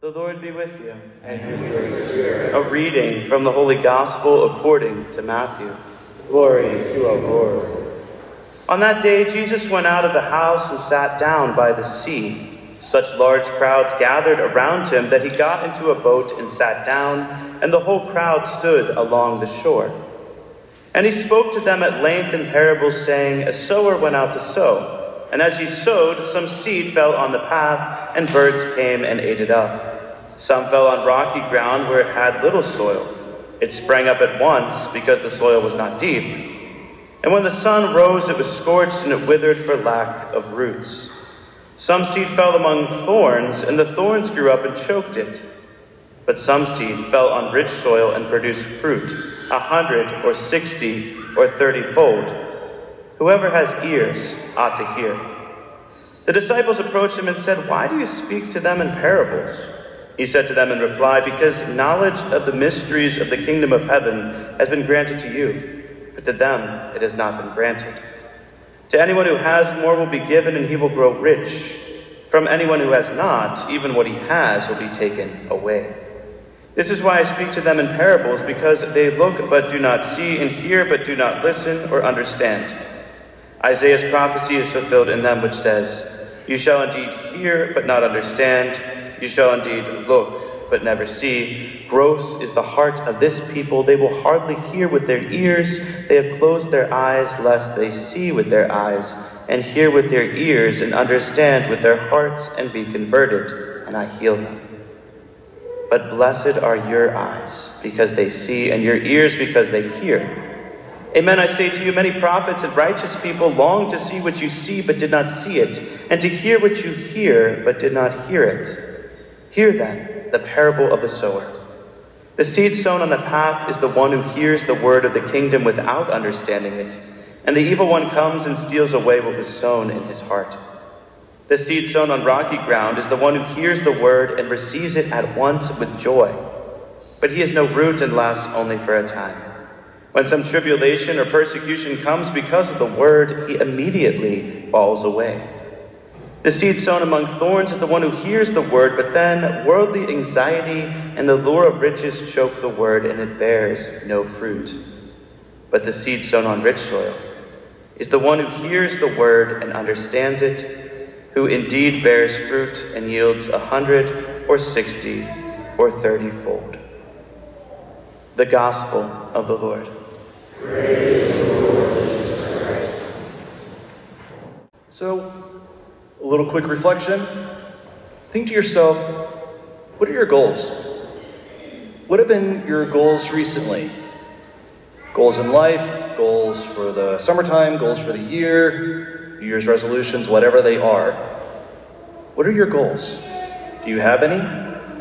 The Lord be with you. And with your spirit. A reading from the Holy Gospel according to Matthew. Glory to our Lord. On that day, Jesus went out of the house and sat down by the sea. Such large crowds gathered around him that he got into a boat and sat down, and the whole crowd stood along the shore. And he spoke to them at length in parables, saying, A sower went out to sow. And as he sowed, some seed fell on the path, and birds came and ate it up. Some fell on rocky ground where it had little soil. It sprang up at once because the soil was not deep. And when the sun rose, it was scorched and it withered for lack of roots. Some seed fell among thorns, and the thorns grew up and choked it. But some seed fell on rich soil and produced fruit, a hundred or sixty or thirty fold. Whoever has ears ought to hear. The disciples approached him and said, Why do you speak to them in parables? He said to them in reply, Because knowledge of the mysteries of the kingdom of heaven has been granted to you, but to them it has not been granted. To anyone who has, more will be given, and he will grow rich. From anyone who has not, even what he has will be taken away. This is why I speak to them in parables, because they look but do not see, and hear but do not listen or understand. Isaiah's prophecy is fulfilled in them which says, You shall indeed hear but not understand you shall indeed look, but never see. Gross is the heart of this people. They will hardly hear with their ears. They have closed their eyes, lest they see with their eyes, and hear with their ears, and understand with their hearts, and be converted, and I heal them. But blessed are your eyes, because they see, and your ears, because they hear. Amen, I say to you, many prophets and righteous people longed to see what you see, but did not see it, and to hear what you hear, but did not hear it. Hear then the parable of the sower. The seed sown on the path is the one who hears the word of the kingdom without understanding it, and the evil one comes and steals away what was sown in his heart. The seed sown on rocky ground is the one who hears the word and receives it at once with joy, but he has no root and lasts only for a time. When some tribulation or persecution comes because of the word, he immediately falls away. The seed sown among thorns is the one who hears the word, but then worldly anxiety and the lure of riches choke the word, and it bears no fruit. But the seed sown on rich soil is the one who hears the word and understands it, who indeed bears fruit and yields a hundred or sixty or thirty fold. The Gospel of the Lord. So, a little quick reflection. Think to yourself, what are your goals? What have been your goals recently? Goals in life, goals for the summertime, goals for the year, New Year's resolutions, whatever they are. What are your goals? Do you have any?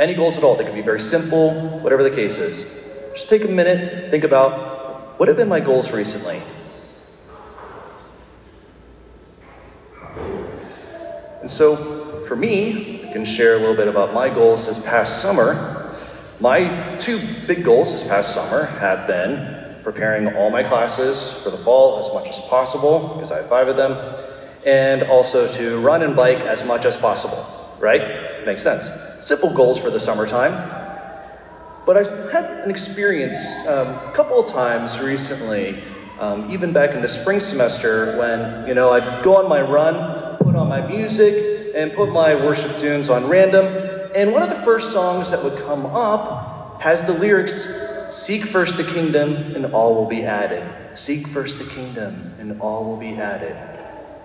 Any goals at all? They can be very simple, whatever the case is. Just take a minute, think about what have been my goals recently? And so, for me, I can share a little bit about my goals this past summer. My two big goals this past summer have been preparing all my classes for the fall as much as possible, because I have five of them, and also to run and bike as much as possible, right? Makes sense. Simple goals for the summertime. But I had an experience um, a couple of times recently, um, even back in the spring semester, when, you know, I'd go on my run put on my music and put my worship tunes on random. And one of the first songs that would come up has the lyrics Seek first the kingdom, and all will be added. Seek first the kingdom, and all will be added.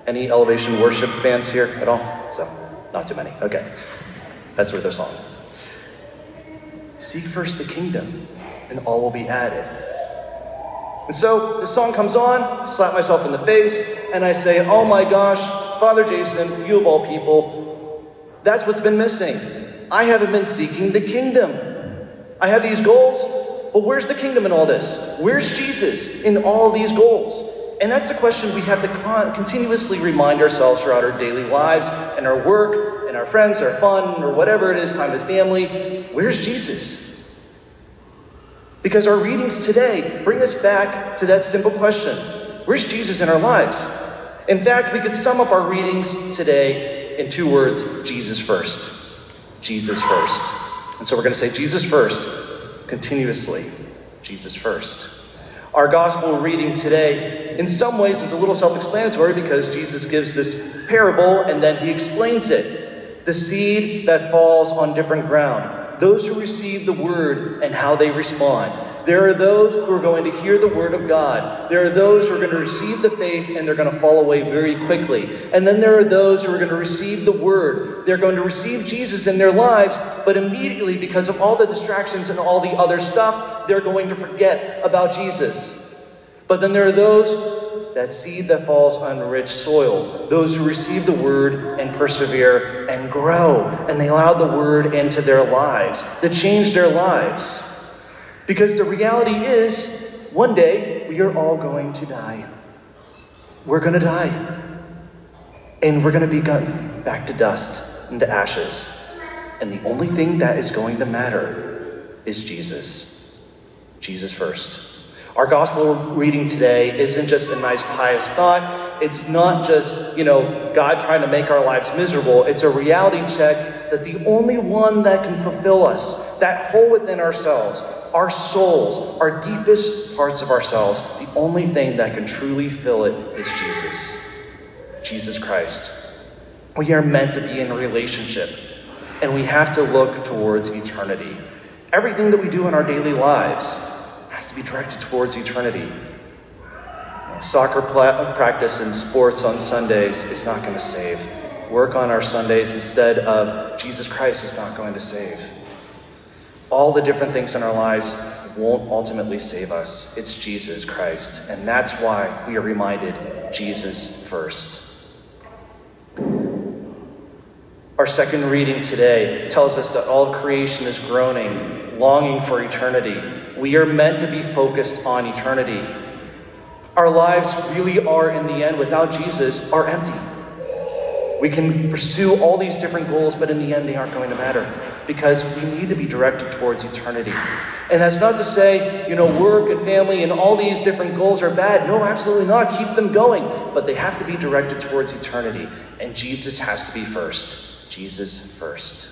Any elevation worship fans here at all? So, not too many. Okay. That's worth their song. Seek first the kingdom, and all will be added. And so the song comes on, slap myself in the face, and I say, Oh my gosh, Father Jason, you of all people, that's what's been missing. I haven't been seeking the kingdom. I have these goals, but where's the kingdom in all this? Where's Jesus in all these goals? And that's the question we have to con- continuously remind ourselves throughout our daily lives and our work and our friends, our fun, or whatever it is, time with family. Where's Jesus? Because our readings today bring us back to that simple question Where's Jesus in our lives? In fact, we could sum up our readings today in two words Jesus first. Jesus first. And so we're going to say Jesus first, continuously. Jesus first. Our gospel reading today, in some ways, is a little self explanatory because Jesus gives this parable and then he explains it. The seed that falls on different ground, those who receive the word and how they respond. There are those who are going to hear the word of God. There are those who are going to receive the faith and they're going to fall away very quickly. And then there are those who are going to receive the word. They're going to receive Jesus in their lives, but immediately, because of all the distractions and all the other stuff, they're going to forget about Jesus. But then there are those, that seed that falls on rich soil, those who receive the word and persevere and grow, and they allow the word into their lives, that change their lives. Because the reality is, one day we are all going to die. We're going to die. And we're going to be gotten back to dust and to ashes. And the only thing that is going to matter is Jesus. Jesus first. Our gospel reading today isn't just a nice pious thought. It's not just, you know, God trying to make our lives miserable. It's a reality check that the only one that can fulfill us, that hole within ourselves, our souls, our deepest parts of ourselves, the only thing that can truly fill it is Jesus. Jesus Christ. We are meant to be in a relationship, and we have to look towards eternity. Everything that we do in our daily lives to be directed towards eternity. Soccer practice and sports on Sundays is not going to save. Work on our Sundays instead of Jesus Christ is not going to save all the different things in our lives won't ultimately save us. It's Jesus Christ. And that's why we are reminded Jesus first. Our second reading today tells us that all of creation is groaning, longing for eternity. We are meant to be focused on eternity. Our lives really are, in the end, without Jesus, are empty. We can pursue all these different goals, but in the end, they aren't going to matter because we need to be directed towards eternity. And that's not to say, you know, work and family and all these different goals are bad. No, absolutely not. Keep them going. But they have to be directed towards eternity. And Jesus has to be first. Jesus first.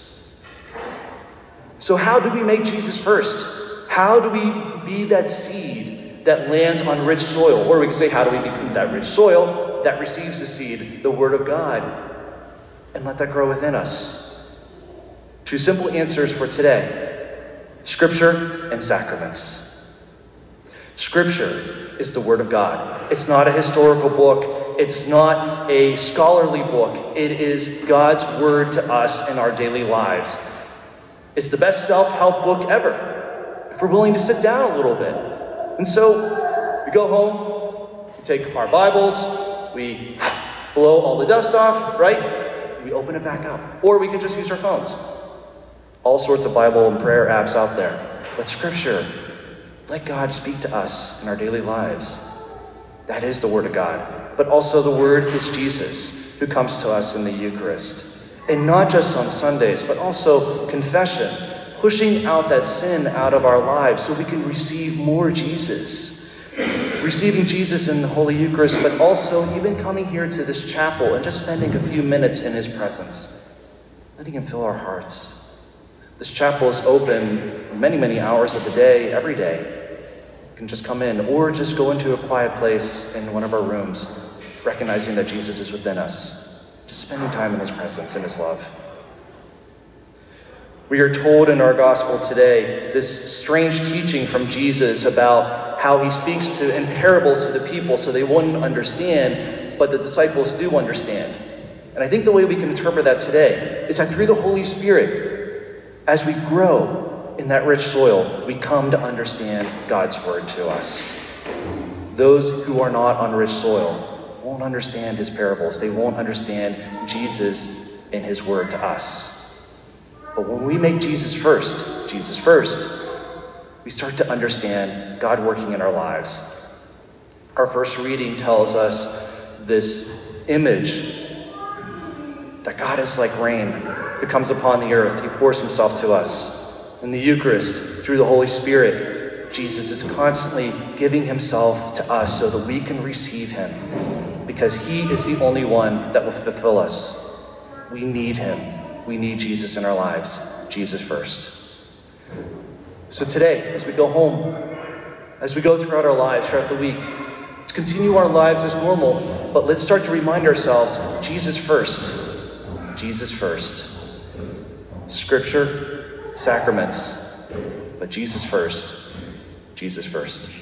So, how do we make Jesus first? How do we be that seed that lands on rich soil? Or we can say, how do we become that rich soil that receives the seed, the Word of God, and let that grow within us? Two simple answers for today Scripture and sacraments. Scripture is the Word of God. It's not a historical book, it's not a scholarly book. It is God's Word to us in our daily lives. It's the best self help book ever, we're willing to sit down a little bit. And so we go home, we take our Bibles, we blow all the dust off, right? We open it back up. Or we can just use our phones all sorts of Bible and prayer apps out there. But Scripture, let God speak to us in our daily lives. That is the Word of God. But also, the Word is Jesus who comes to us in the Eucharist. And not just on Sundays, but also confession, pushing out that sin out of our lives so we can receive more Jesus. Receiving Jesus in the Holy Eucharist, but also even coming here to this chapel and just spending a few minutes in His presence, letting Him fill our hearts. This chapel is open many, many hours of the day, every day. You can just come in or just go into a quiet place in one of our rooms, recognizing that Jesus is within us, just spending time in His presence and His love. We are told in our gospel today this strange teaching from Jesus about how he speaks to in parables to the people so they wouldn't understand, but the disciples do understand. And I think the way we can interpret that today is that through the Holy Spirit, as we grow in that rich soil, we come to understand God's word to us. Those who are not on rich soil won't understand his parables, they won't understand Jesus and his word to us. But when we make Jesus first, Jesus first, we start to understand God working in our lives. Our first reading tells us this image that God is like rain who comes upon the earth. He pours himself to us. In the Eucharist, through the Holy Spirit, Jesus is constantly giving himself to us so that we can receive him because he is the only one that will fulfill us. We need him. We need Jesus in our lives. Jesus first. So today, as we go home, as we go throughout our lives throughout the week, let's continue our lives as normal, but let's start to remind ourselves Jesus first. Jesus first. Scripture, sacraments, but Jesus first. Jesus first.